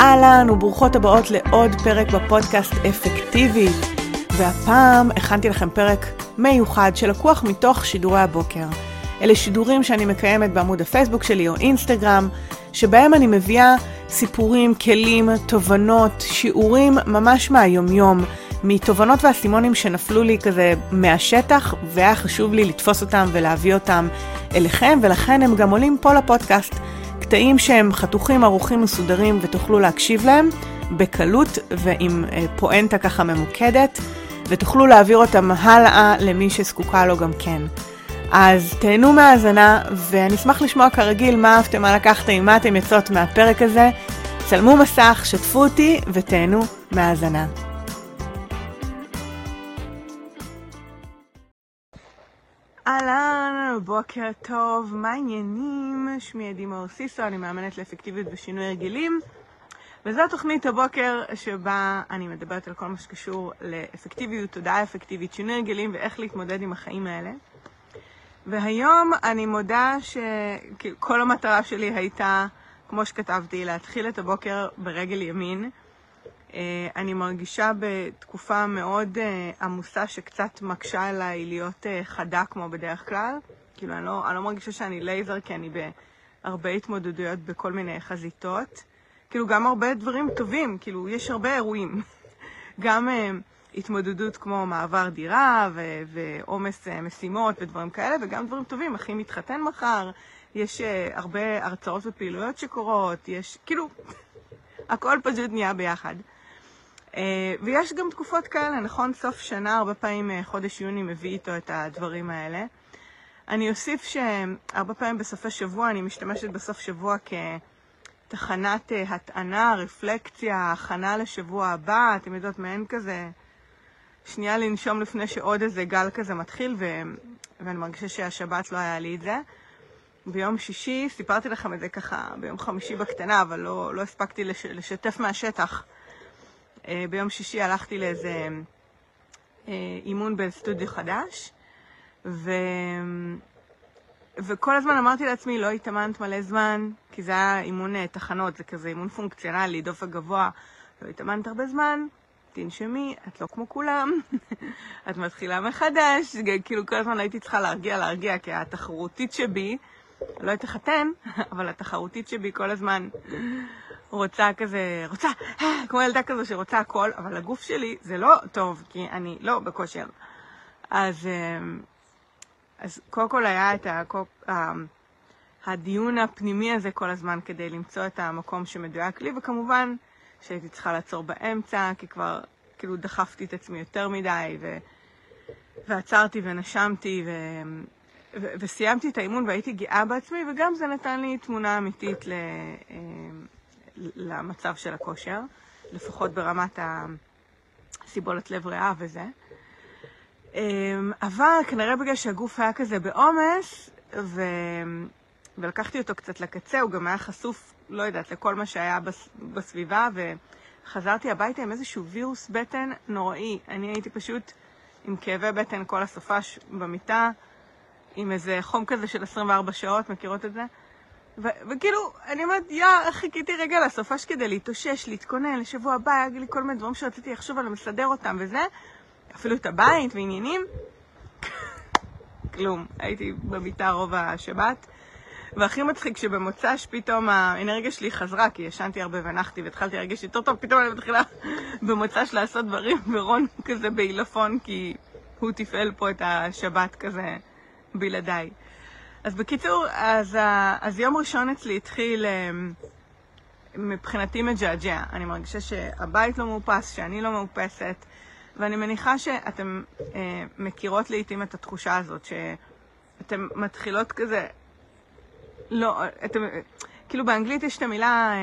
אהלן וברוכות הבאות לעוד פרק בפודקאסט אפקטיבי. והפעם הכנתי לכם פרק מיוחד שלקוח מתוך שידורי הבוקר. אלה שידורים שאני מקיימת בעמוד הפייסבוק שלי או אינסטגרם, שבהם אני מביאה סיפורים, כלים, תובנות, שיעורים ממש מהיומיום, מתובנות ואסימונים שנפלו לי כזה מהשטח, והיה חשוב לי לתפוס אותם ולהביא אותם אליכם, ולכן הם גם עולים פה לפודקאסט. קטעים שהם חתוכים, ערוכים, מסודרים, ותוכלו להקשיב להם בקלות ועם אה, פואנטה ככה ממוקדת, ותוכלו להעביר אותם הלאה למי שזקוקה לו גם כן. אז תהנו מהאזנה, ואני אשמח לשמוע כרגיל מה אהבתם, מה לקחתם, מה אתם יוצאות מהפרק הזה. צלמו מסך, שתפו אותי ותהנו מהאזנה. אהלן, בוקר טוב, מה העניינים? שמי עדי מאור סיסו, אני מאמנת לאפקטיביות ושינוי הרגלים. וזו תוכנית הבוקר שבה אני מדברת על כל מה שקשור לאפקטיביות, תודעה אפקטיבית, שינוי הרגלים ואיך להתמודד עם החיים האלה. והיום אני מודה שכל המטרה שלי הייתה, כמו שכתבתי, להתחיל את הבוקר ברגל ימין. אה, אני מרגישה בתקופה מאוד אה, עמוסה שקצת מקשה עליי להיות אה, חדה כמו בדרך כלל. כאילו, אני לא, אני לא מרגישה שאני לייזר כי אני בהרבה התמודדויות בכל מיני חזיתות. כאילו, גם הרבה דברים טובים, כאילו, יש הרבה אירועים. גם התמודדות כמו מעבר דירה ועומס משימות ודברים כאלה, וגם דברים טובים, אחי מתחתן מחר, יש הרבה הרצאות ופעילויות שקורות, יש, כאילו, הכל פשוט נהיה ביחד. אה, ויש גם תקופות כאלה, נכון? סוף שנה, הרבה פעמים אה, חודש יוני מביא איתו את הדברים האלה. אני אוסיף שהרבה פעמים בסופי שבוע אני משתמשת בסוף שבוע כתחנת אה, הטענה, רפלקציה, הכנה לשבוע הבא, אתם יודעות, מעין כזה, שנייה לנשום לפני שעוד איזה גל כזה מתחיל, ו... ואני מרגישה שהשבת לא היה לי את זה. ביום שישי, סיפרתי לכם את זה ככה ביום חמישי בקטנה, אבל לא, לא הספקתי לש... לשתף מהשטח. אה, ביום שישי הלכתי לאיזה אה, אימון בסטודיו חדש, ו... וכל הזמן אמרתי לעצמי, לא התאמנת מלא זמן, כי זה היה אימון אה, תחנות, זה כזה אימון פונקציונלי, דופק גבוה, לא התאמנת הרבה זמן, תנשמי, את לא כמו כולם, את מתחילה מחדש, כאילו כל הזמן הייתי צריכה להרגיע, להרגיע, כי התחרותית שבי, לא אתחתן, אבל התחרותית שבי כל הזמן רוצה כזה, רוצה, כמו ילדה כזו שרוצה הכל, אבל הגוף שלי זה לא טוב, כי אני לא בכושר. אז, אמ, אז קודם כל היה את הדיון הפנימי הזה כל הזמן כדי למצוא את המקום שמדויק לי, וכמובן שהייתי צריכה לעצור באמצע, כי כבר כאילו דחפתי את עצמי יותר מדי, ו... ועצרתי ונשמתי, ו... ו... וסיימתי את האימון והייתי גאה בעצמי, וגם זה נתן לי תמונה אמיתית ל... אמ, למצב של הכושר, לפחות ברמת הסיבולת לב ריאה וזה. אמ, אבל כנראה בגלל שהגוף היה כזה בעומס, ו... ולקחתי אותו קצת לקצה, הוא גם היה חשוף, לא יודעת, לכל מה שהיה בס... בסביבה, וחזרתי הביתה עם איזשהו וירוס בטן נוראי. אני הייתי פשוט עם כאבי בטן כל הסופש במיטה, עם איזה חום כזה של 24 שעות, מכירות את זה? וכאילו, אני אומרת, יא, חיכיתי רגע לסופש כדי להתאושש, להתכונן לשבוע הבא, היה לי כל מיני דברים שרציתי לחשוב עליהם, לסדר אותם וזה, אפילו את הבית ועניינים. כלום, הייתי במיטה רוב השבת. והכי מצחיק שבמוצ"ש פתאום האנרגיה שלי חזרה, כי ישנתי הרבה ונחתי והתחלתי להרגיש יותר טוב, פתאום אני מתחילה במוצ"ש לעשות דברים, ורון כזה בעילפון, כי הוא תפעל פה את השבת כזה בלעדיי. אז בקיצור, אז, אז יום ראשון אצלי התחיל אמ, מבחינתי מג'עג'ע. אני מרגישה שהבית לא מאופס, שאני לא מאופסת, ואני מניחה שאתם אה, מכירות לעיתים את התחושה הזאת, שאתם מתחילות כזה, לא, אתם, כאילו באנגלית יש את המילה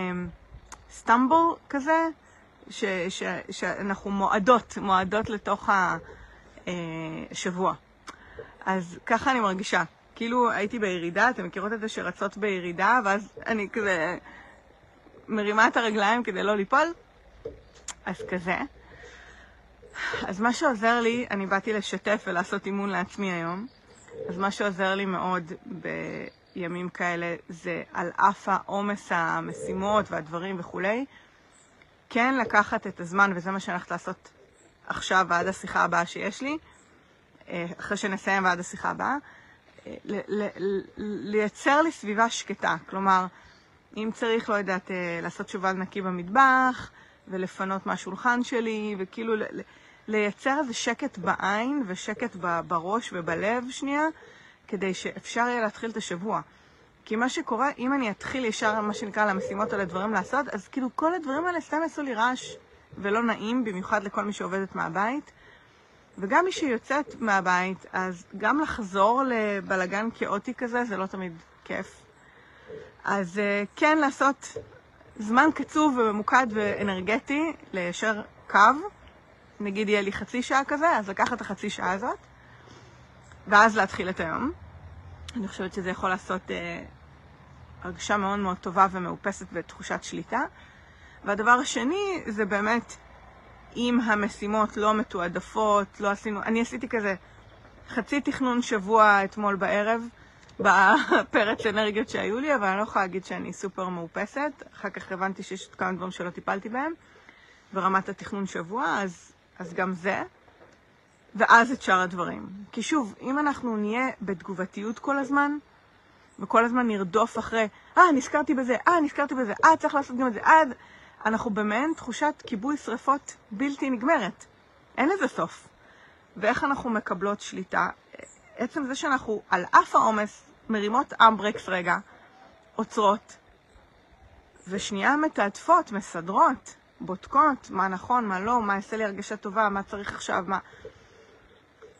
סטמבל אה, כזה, ש, ש, שאנחנו מועדות, מועדות לתוך השבוע. אה, אז ככה אני מרגישה. כאילו הייתי בירידה, אתם מכירות את זה שרצות בירידה, ואז אני כזה מרימה את הרגליים כדי לא ליפול? אז כזה. אז מה שעוזר לי, אני באתי לשתף ולעשות אימון לעצמי היום, אז מה שעוזר לי מאוד בימים כאלה זה על אף העומס המשימות והדברים וכולי, כן לקחת את הזמן, וזה מה שאני הולכת לעשות עכשיו ועד השיחה הבאה שיש לי, אה, אחרי שנסיים ועד השיחה הבאה, אה, לייצר לי סביבה שקטה. כלומר, אם צריך, לא יודעת, אה, לעשות שובל נקי במטבח, ולפנות מהשולחן שלי, וכאילו לייצר איזה שקט בעין ושקט בראש ובלב שנייה, כדי שאפשר יהיה להתחיל את השבוע. כי מה שקורה, אם אני אתחיל ישר, מה שנקרא, למשימות או לדברים לעשות, אז כאילו כל הדברים האלה סתם יעשו לי רעש ולא נעים, במיוחד לכל מי שעובדת מהבית. וגם מי שיוצאת מהבית, אז גם לחזור לבלגן כאוטי כזה, זה לא תמיד כיף. אז אה, כן לעשות זמן קצוב וממוקד ואנרגטי, ליישר קו. נגיד יהיה לי חצי שעה כזה, אז לקחת את החצי שעה הזאת, ואז להתחיל את היום. אני חושבת שזה יכול לעשות אה, הרגשה מאוד מאוד טובה ומאופסת ותחושת שליטה. והדבר השני זה באמת, אם המשימות לא מתועדפות, לא עשינו, אני עשיתי כזה חצי תכנון שבוע אתמול בערב, בפרץ אנרגיות שהיו לי, אבל אני לא יכולה להגיד שאני סופר מאופסת. אחר כך הבנתי שיש עוד כמה דברים שלא טיפלתי בהם ברמת התכנון שבוע, אז, אז גם זה. ואז את שאר הדברים. כי שוב, אם אנחנו נהיה בתגובתיות כל הזמן, וכל הזמן נרדוף אחרי, אה, נזכרתי בזה, אה, נזכרתי בזה, אה, צריך לעשות גם את זה, אה, אנחנו במעין תחושת כיבוי שריפות בלתי נגמרת. אין לזה סוף. ואיך אנחנו מקבלות שליטה? עצם זה שאנחנו על אף העומס מרימות אמברקס רגע, עוצרות, ושנייה מתעדפות, מסדרות, בודקות מה נכון, מה לא, מה יעשה לי הרגשה טובה, מה צריך עכשיו, מה...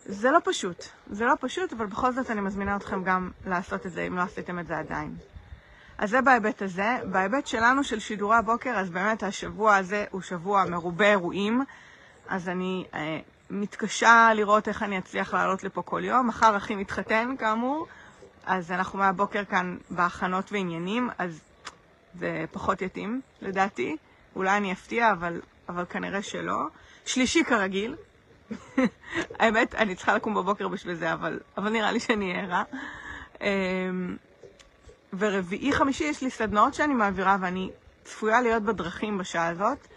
זה לא פשוט. זה לא פשוט, אבל בכל זאת אני מזמינה אתכם גם לעשות את זה, אם לא עשיתם את זה עדיין. אז זה בהיבט הזה. בהיבט שלנו, של שידורי הבוקר, אז באמת השבוע הזה הוא שבוע מרובה אירועים, אז אני אה, מתקשה לראות איך אני אצליח לעלות לפה כל יום. מחר אחי מתחתן, כאמור, אז אנחנו מהבוקר כאן בהכנות ועניינים, אז זה פחות יתאים, לדעתי. אולי אני אפתיע, אבל, אבל כנראה שלא. שלישי כרגיל. האמת, אני צריכה לקום בבוקר בשביל זה, אבל, אבל נראה לי שאני ערה. אמ, ורביעי חמישי יש לי סדנאות שאני מעבירה ואני צפויה להיות בדרכים בשעה הזאת,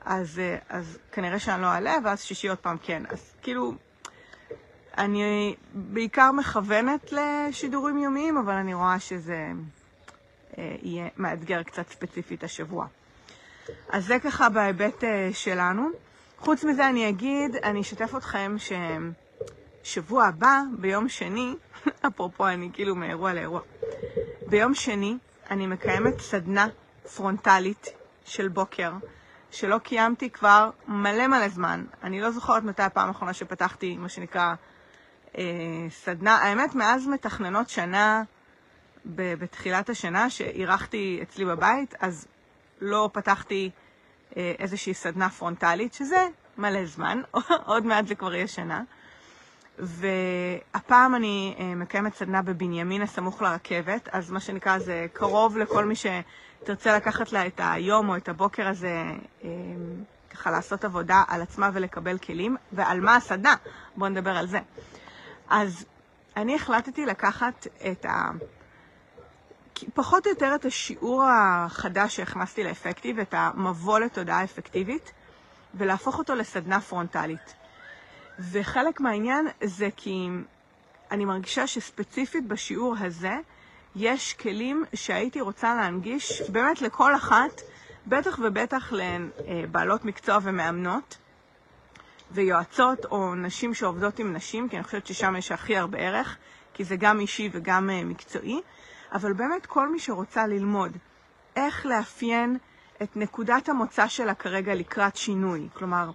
אז, אה, אז כנראה שאני לא אעלה, ואז שישי עוד פעם כן. אז כאילו, אני בעיקר מכוונת לשידורים יומיים, אבל אני רואה שזה אה, יהיה מאתגר קצת ספציפית השבוע. אז זה ככה בהיבט אה, שלנו. חוץ מזה אני אגיד, אני אשתף אתכם ששבוע הבא, ביום שני, אפרופו אני כאילו מאירוע לאירוע, ביום שני אני מקיימת סדנה פרונטלית של בוקר, שלא קיימתי כבר מלא מלא זמן. אני לא זוכרת מתי הפעם האחרונה שפתחתי, מה שנקרא, אה, סדנה. האמת, מאז מתכננות שנה, בתחילת השנה, שאירחתי אצלי בבית, אז לא פתחתי אה, איזושהי סדנה פרונטלית, שזה מלא זמן, עוד מעט זה כבר יהיה שנה. והפעם אני אה, מקיימת סדנה בבנימין הסמוך לרכבת, אז מה שנקרא זה קרוב לכל מי שתרצה לקחת לה את היום או את הבוקר הזה, אה, ככה לעשות עבודה על עצמה ולקבל כלים. ועל מה הסדנה? בואו נדבר על זה. אז אני החלטתי לקחת את ה... פחות או יותר את השיעור החדש שהכנסתי לאפקטיב, את המבוא לתודעה אפקטיבית, ולהפוך אותו לסדנה פרונטלית. וחלק מהעניין זה כי אני מרגישה שספציפית בשיעור הזה יש כלים שהייתי רוצה להנגיש באמת לכל אחת, בטח ובטח לבעלות מקצוע ומאמנות ויועצות או נשים שעובדות עם נשים, כי אני חושבת ששם יש הכי הרבה ערך, כי זה גם אישי וגם אה, מקצועי. אבל באמת כל מי שרוצה ללמוד איך לאפיין את נקודת המוצא שלה כרגע לקראת שינוי, כלומר,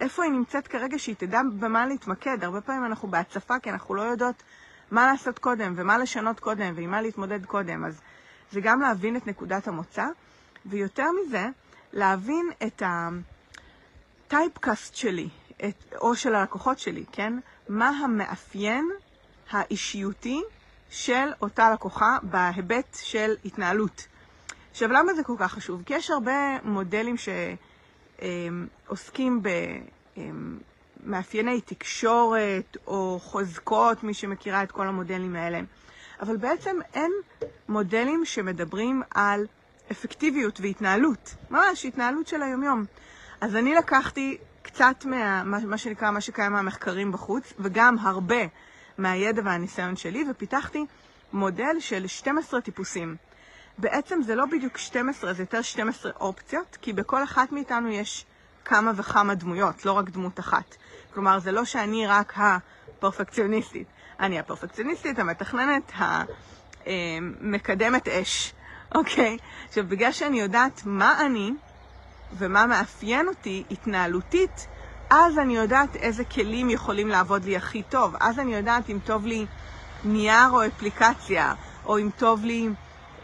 איפה היא נמצאת כרגע שהיא תדע במה להתמקד. הרבה פעמים אנחנו בהצפה כי אנחנו לא יודעות מה לעשות קודם ומה לשנות קודם ועם מה להתמודד קודם. אז זה גם להבין את נקודת המוצא, ויותר מזה, להבין את הטייפקאסט שלי, את, או של הלקוחות שלי, כן? מה המאפיין האישיותי של אותה לקוחה בהיבט של התנהלות. עכשיו, למה זה כל כך חשוב? כי יש הרבה מודלים שעוסקים במאפייני תקשורת או חוזקות, מי שמכירה את כל המודלים האלה. אבל בעצם אין מודלים שמדברים על אפקטיביות והתנהלות, ממש התנהלות של היומיום. אז אני לקחתי קצת מה, מה שנקרא, מה שקיים מהמחקרים בחוץ, וגם הרבה מהידע והניסיון שלי, ופיתחתי מודל של 12 טיפוסים. בעצם זה לא בדיוק 12, זה יותר 12 אופציות, כי בכל אחת מאיתנו יש כמה וכמה דמויות, לא רק דמות אחת. כלומר, זה לא שאני רק הפרפקציוניסטית. אני הפרפקציוניסטית, המתכננת, המקדמת אש, אוקיי? עכשיו, בגלל שאני יודעת מה אני ומה מאפיין אותי התנהלותית, אז אני יודעת איזה כלים יכולים לעבוד לי הכי טוב. אז אני יודעת אם טוב לי נייר או אפליקציה, או אם טוב לי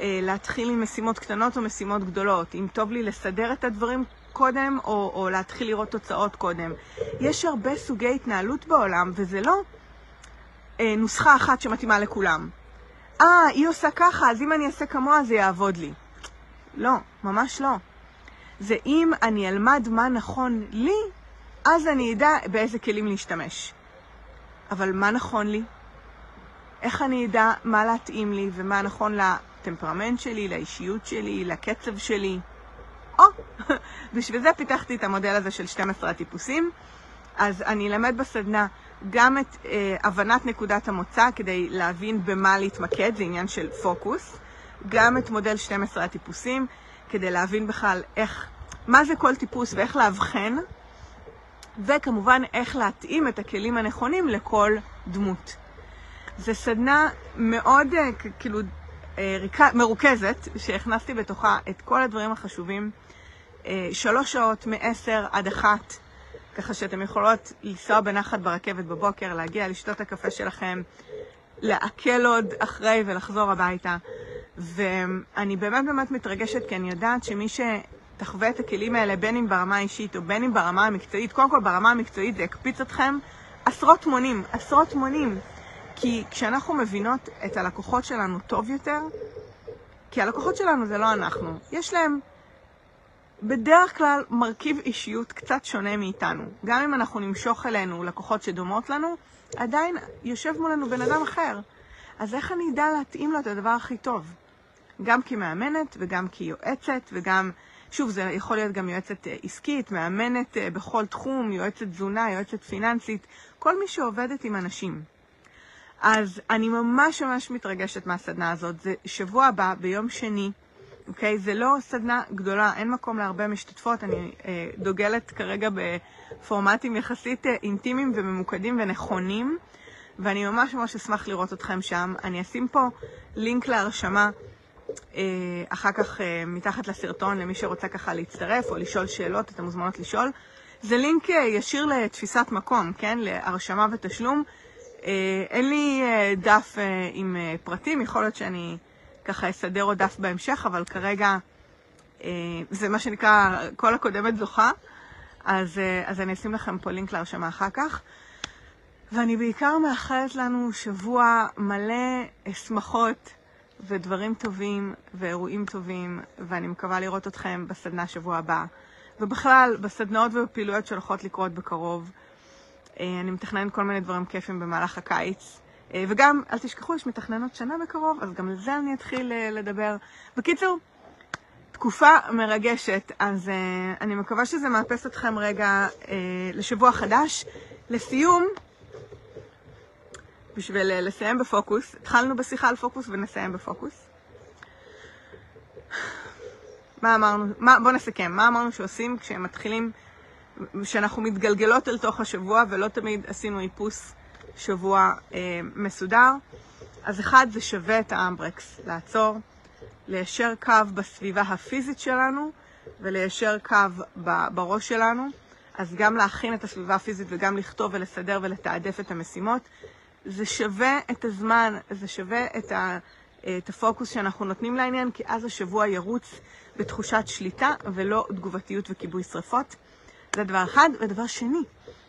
אה, להתחיל עם משימות קטנות או משימות גדולות, אם טוב לי לסדר את הדברים קודם או, או להתחיל לראות תוצאות קודם. יש הרבה סוגי התנהלות בעולם, וזה לא אה, נוסחה אחת שמתאימה לכולם. אה, היא עושה ככה, אז אם אני אעשה כמוה זה יעבוד לי. לא, ממש לא. זה אם אני אלמד מה נכון לי, אז אני אדע באיזה כלים להשתמש. אבל מה נכון לי? איך אני אדע מה להתאים לי ומה נכון לטמפרמנט שלי, לאישיות שלי, לקצב שלי? או, בשביל זה פיתחתי את המודל הזה של 12 הטיפוסים. אז אני אלמד בסדנה גם את אה, הבנת נקודת המוצא כדי להבין במה להתמקד, זה עניין של פוקוס, גם את מודל 12 הטיפוסים כדי להבין בכלל איך, מה זה כל טיפוס ואיך לאבחן, וכמובן איך להתאים את הכלים הנכונים לכל דמות. זו סדנה מאוד אה, כאילו אה, מרוכזת, שהכנסתי בתוכה את כל הדברים החשובים, אה, שלוש שעות מ-10 עד 1, ככה שאתם יכולות לנסוע בנחת ברכבת בבוקר, להגיע, לשתות הקפה שלכם, לעכל עוד אחרי ולחזור הביתה. ואני באמת באמת מתרגשת, כי אני יודעת שמי שתחווה את הכלים האלה, בין אם ברמה האישית או בין אם ברמה המקצועית, קודם כל ברמה המקצועית זה יקפיץ אתכם עשרות מונים, עשרות מונים. כי כשאנחנו מבינות את הלקוחות שלנו טוב יותר, כי הלקוחות שלנו זה לא אנחנו, יש להם בדרך כלל מרכיב אישיות קצת שונה מאיתנו. גם אם אנחנו נמשוך אלינו לקוחות שדומות לנו, עדיין יושב מולנו בן אדם אחר. אז איך אני אדע להתאים לו את הדבר הכי טוב? גם כמאמנת וגם כיועצת וגם, שוב, זה יכול להיות גם יועצת אה, עסקית, מאמנת אה, בכל תחום, יועצת תזונה, יועצת פיננסית, כל מי שעובדת עם אנשים. אז אני ממש ממש מתרגשת מהסדנה הזאת. זה שבוע הבא, ביום שני, אוקיי? זה לא סדנה גדולה, אין מקום להרבה משתתפות. אני אה, דוגלת כרגע בפורמטים יחסית אה, אינטימיים וממוקדים ונכונים, ואני ממש ממש אשמח לראות אתכם שם. אני אשים פה לינק להרשמה. אה, אחר כך אה, מתחת לסרטון למי שרוצה ככה להצטרף או לשאול שאלות, אתם מוזמנות לשאול. זה לינק אה, ישיר לתפיסת מקום, כן? להרשמה ותשלום. אין לי דף עם פרטים, יכול להיות שאני ככה אסדר עוד דף בהמשך, אבל כרגע זה מה שנקרא כל הקודמת זוכה, אז, אז אני אשים לכם פה לינק להרשמה אחר כך. ואני בעיקר מאחלת לנו שבוע מלא שמחות ודברים טובים ואירועים טובים, ואני מקווה לראות אתכם בסדנה שבוע הבא. ובכלל, בסדנאות ובפעילויות שהולכות לקרות בקרוב. אה, אני מתכננת כל מיני דברים כיפים במהלך הקיץ. אה, וגם, אל תשכחו, יש מתכננות שנה בקרוב, אז גם על זה אני אתחיל אה, לדבר. בקיצור, תקופה מרגשת, אז אני מקווה שזה מאפס אתכם רגע לשבוע חדש. לסיום, בשביל לסיים בפוקוס, התחלנו בשיחה על פוקוס ונסיים בפוקוס. מה אמרנו? מה, בואו נסכם. מה אמרנו שעושים כשהם מתחילים שאנחנו מתגלגלות אל תוך השבוע ולא תמיד עשינו איפוס שבוע אה, מסודר. אז אחד, זה שווה את האמברקס, לעצור, ליישר קו בסביבה הפיזית שלנו וליישר קו בראש שלנו. אז גם להכין את הסביבה הפיזית וגם לכתוב ולסדר ולתעדף את המשימות. זה שווה את הזמן, זה שווה את, ה, את הפוקוס שאנחנו נותנים לעניין, כי אז השבוע ירוץ בתחושת שליטה ולא תגובתיות וכיבוי שרפות. זה דבר אחד. ודבר שני,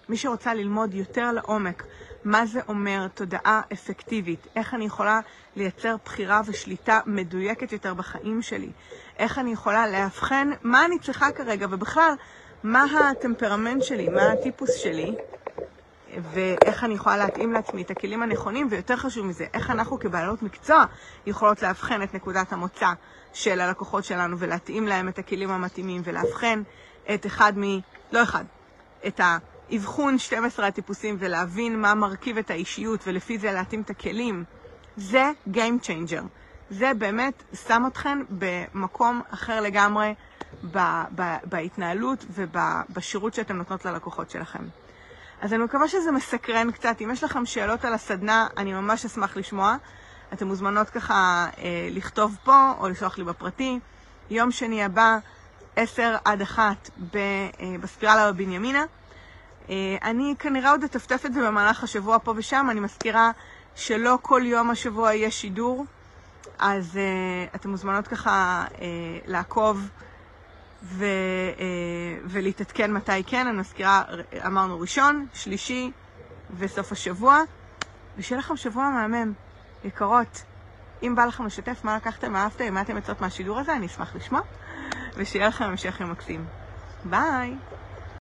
מי שרוצה ללמוד יותר לעומק מה זה אומר תודעה אפקטיבית, איך אני יכולה לייצר בחירה ושליטה מדויקת יותר בחיים שלי, איך אני יכולה לאבחן מה אני צריכה כרגע, ובכלל, מה הטמפרמנט שלי, מה הטיפוס שלי, ואיך אני יכולה להתאים לעצמי את הכלים הנכונים, ויותר חשוב מזה, איך אנחנו כבעלות מקצוע יכולות לאבחן את נקודת המוצא של הלקוחות שלנו ולהתאים להם את הכלים המתאימים ולאבחן את אחד מ... לא אחד, את האבחון 12 הטיפוסים ולהבין מה מרכיב את האישיות ולפי זה להתאים את הכלים, זה Game Changer. זה באמת שם אתכן במקום אחר לגמרי בהתנהלות ובשירות שאתן נותנות ללקוחות שלכם. אז אני מקווה שזה מסקרן קצת. אם יש לכם שאלות על הסדנה, אני ממש אשמח לשמוע. אתן מוזמנות ככה אה, לכתוב פה או לשלוח לי בפרטי. יום שני הבא, 10 עד 1 ב, אה, בספירלה בבנימינה. אה, אני כנראה עוד אטפטף את זה במהלך השבוע פה ושם. אני מזכירה שלא כל יום השבוע יהיה שידור, אז אה, אתן מוזמנות ככה אה, לעקוב. ו, אה, ולהתעדכן מתי כן, אני מזכירה, אמרנו ראשון, שלישי וסוף השבוע, ושיהיה לכם שבוע מהמם, יקרות. אם בא לכם לשתף מה לקחתם, מה אהבתם, מה אתם יוצאות מהשידור הזה, אני אשמח לשמוע, ושיהיה לכם המשך יום מקסים. ביי!